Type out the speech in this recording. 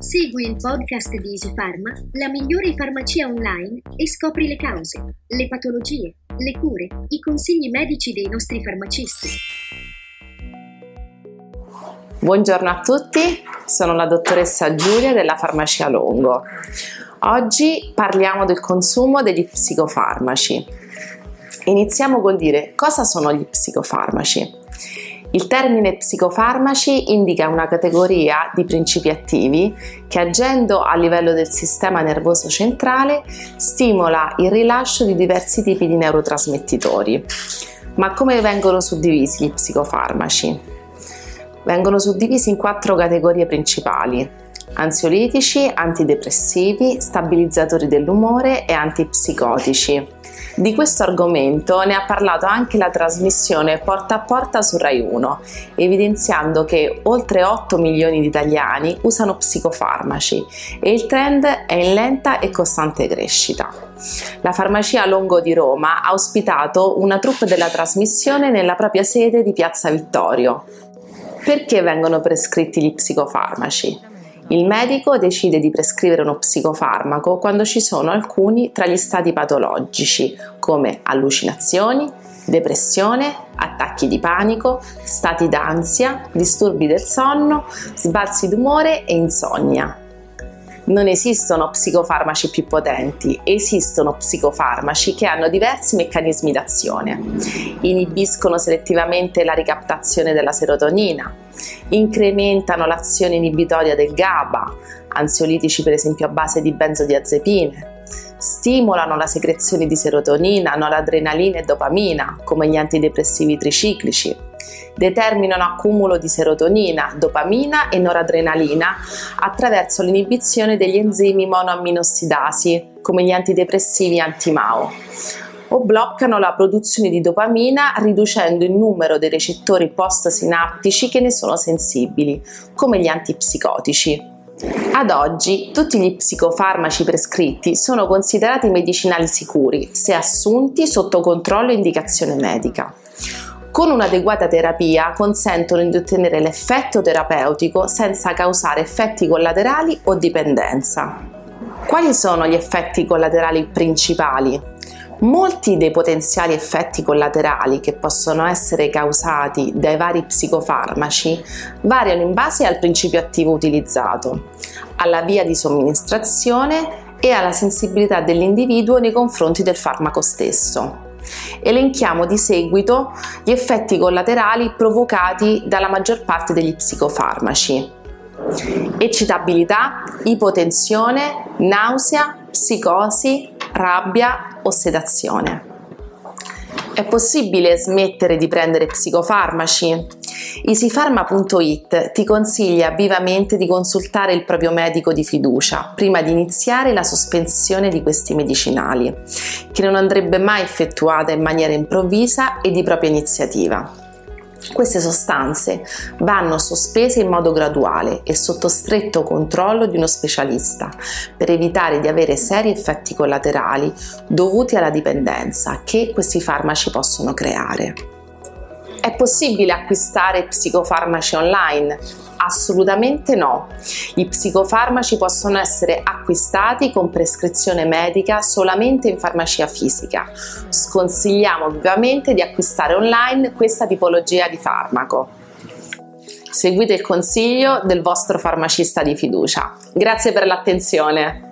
Segui il podcast di EasyPharma, la migliore farmacia online e scopri le cause, le patologie, le cure, i consigli medici dei nostri farmacisti. Buongiorno a tutti, sono la dottoressa Giulia della Farmacia Longo. Oggi parliamo del consumo degli psicofarmaci. Iniziamo col dire cosa sono gli psicofarmaci. Il termine psicofarmaci indica una categoria di principi attivi che agendo a livello del sistema nervoso centrale stimola il rilascio di diversi tipi di neurotrasmettitori. Ma come vengono suddivisi gli psicofarmaci? Vengono suddivisi in quattro categorie principali ansiolitici, antidepressivi, stabilizzatori dell'umore e antipsicotici. Di questo argomento ne ha parlato anche la trasmissione Porta a Porta su Rai 1, evidenziando che oltre 8 milioni di italiani usano psicofarmaci e il trend è in lenta e costante crescita. La farmacia Longo di Roma ha ospitato una troupe della trasmissione nella propria sede di Piazza Vittorio. Perché vengono prescritti gli psicofarmaci? Il medico decide di prescrivere uno psicofarmaco quando ci sono alcuni tra gli stati patologici, come allucinazioni, depressione, attacchi di panico, stati d'ansia, disturbi del sonno, sbalzi d'umore e insonnia non esistono psicofarmaci più potenti, esistono psicofarmaci che hanno diversi meccanismi d'azione. Inibiscono selettivamente la ricaptazione della serotonina, incrementano l'azione inibitoria del GABA, ansiolitici per esempio a base di benzodiazepine, stimolano la secrezione di serotonina, noradrenalina e dopamina, come gli antidepressivi triciclici, determinano accumulo di serotonina, dopamina e noradrenalina attraverso l'inibizione degli enzimi monoamminossidasi, come gli antidepressivi anti-MAO o bloccano la produzione di dopamina riducendo il numero dei recettori post-sinaptici che ne sono sensibili, come gli antipsicotici. Ad oggi tutti gli psicofarmaci prescritti sono considerati medicinali sicuri se assunti sotto controllo e indicazione medica con un'adeguata terapia consentono di ottenere l'effetto terapeutico senza causare effetti collaterali o dipendenza. Quali sono gli effetti collaterali principali? Molti dei potenziali effetti collaterali che possono essere causati dai vari psicofarmaci variano in base al principio attivo utilizzato, alla via di somministrazione e alla sensibilità dell'individuo nei confronti del farmaco stesso. Elenchiamo di seguito gli effetti collaterali provocati dalla maggior parte degli psicofarmaci. Eccitabilità, ipotensione, nausea, psicosi, rabbia o sedazione. È possibile smettere di prendere psicofarmaci? Easypharma.it ti consiglia vivamente di consultare il proprio medico di fiducia prima di iniziare la sospensione di questi medicinali, che non andrebbe mai effettuata in maniera improvvisa e di propria iniziativa. Queste sostanze vanno sospese in modo graduale e sotto stretto controllo di uno specialista per evitare di avere seri effetti collaterali dovuti alla dipendenza che questi farmaci possono creare. È possibile acquistare psicofarmaci online? Assolutamente no. I psicofarmaci possono essere acquistati con prescrizione medica solamente in farmacia fisica. Sconsigliamo vivamente di acquistare online questa tipologia di farmaco. Seguite il consiglio del vostro farmacista di fiducia. Grazie per l'attenzione.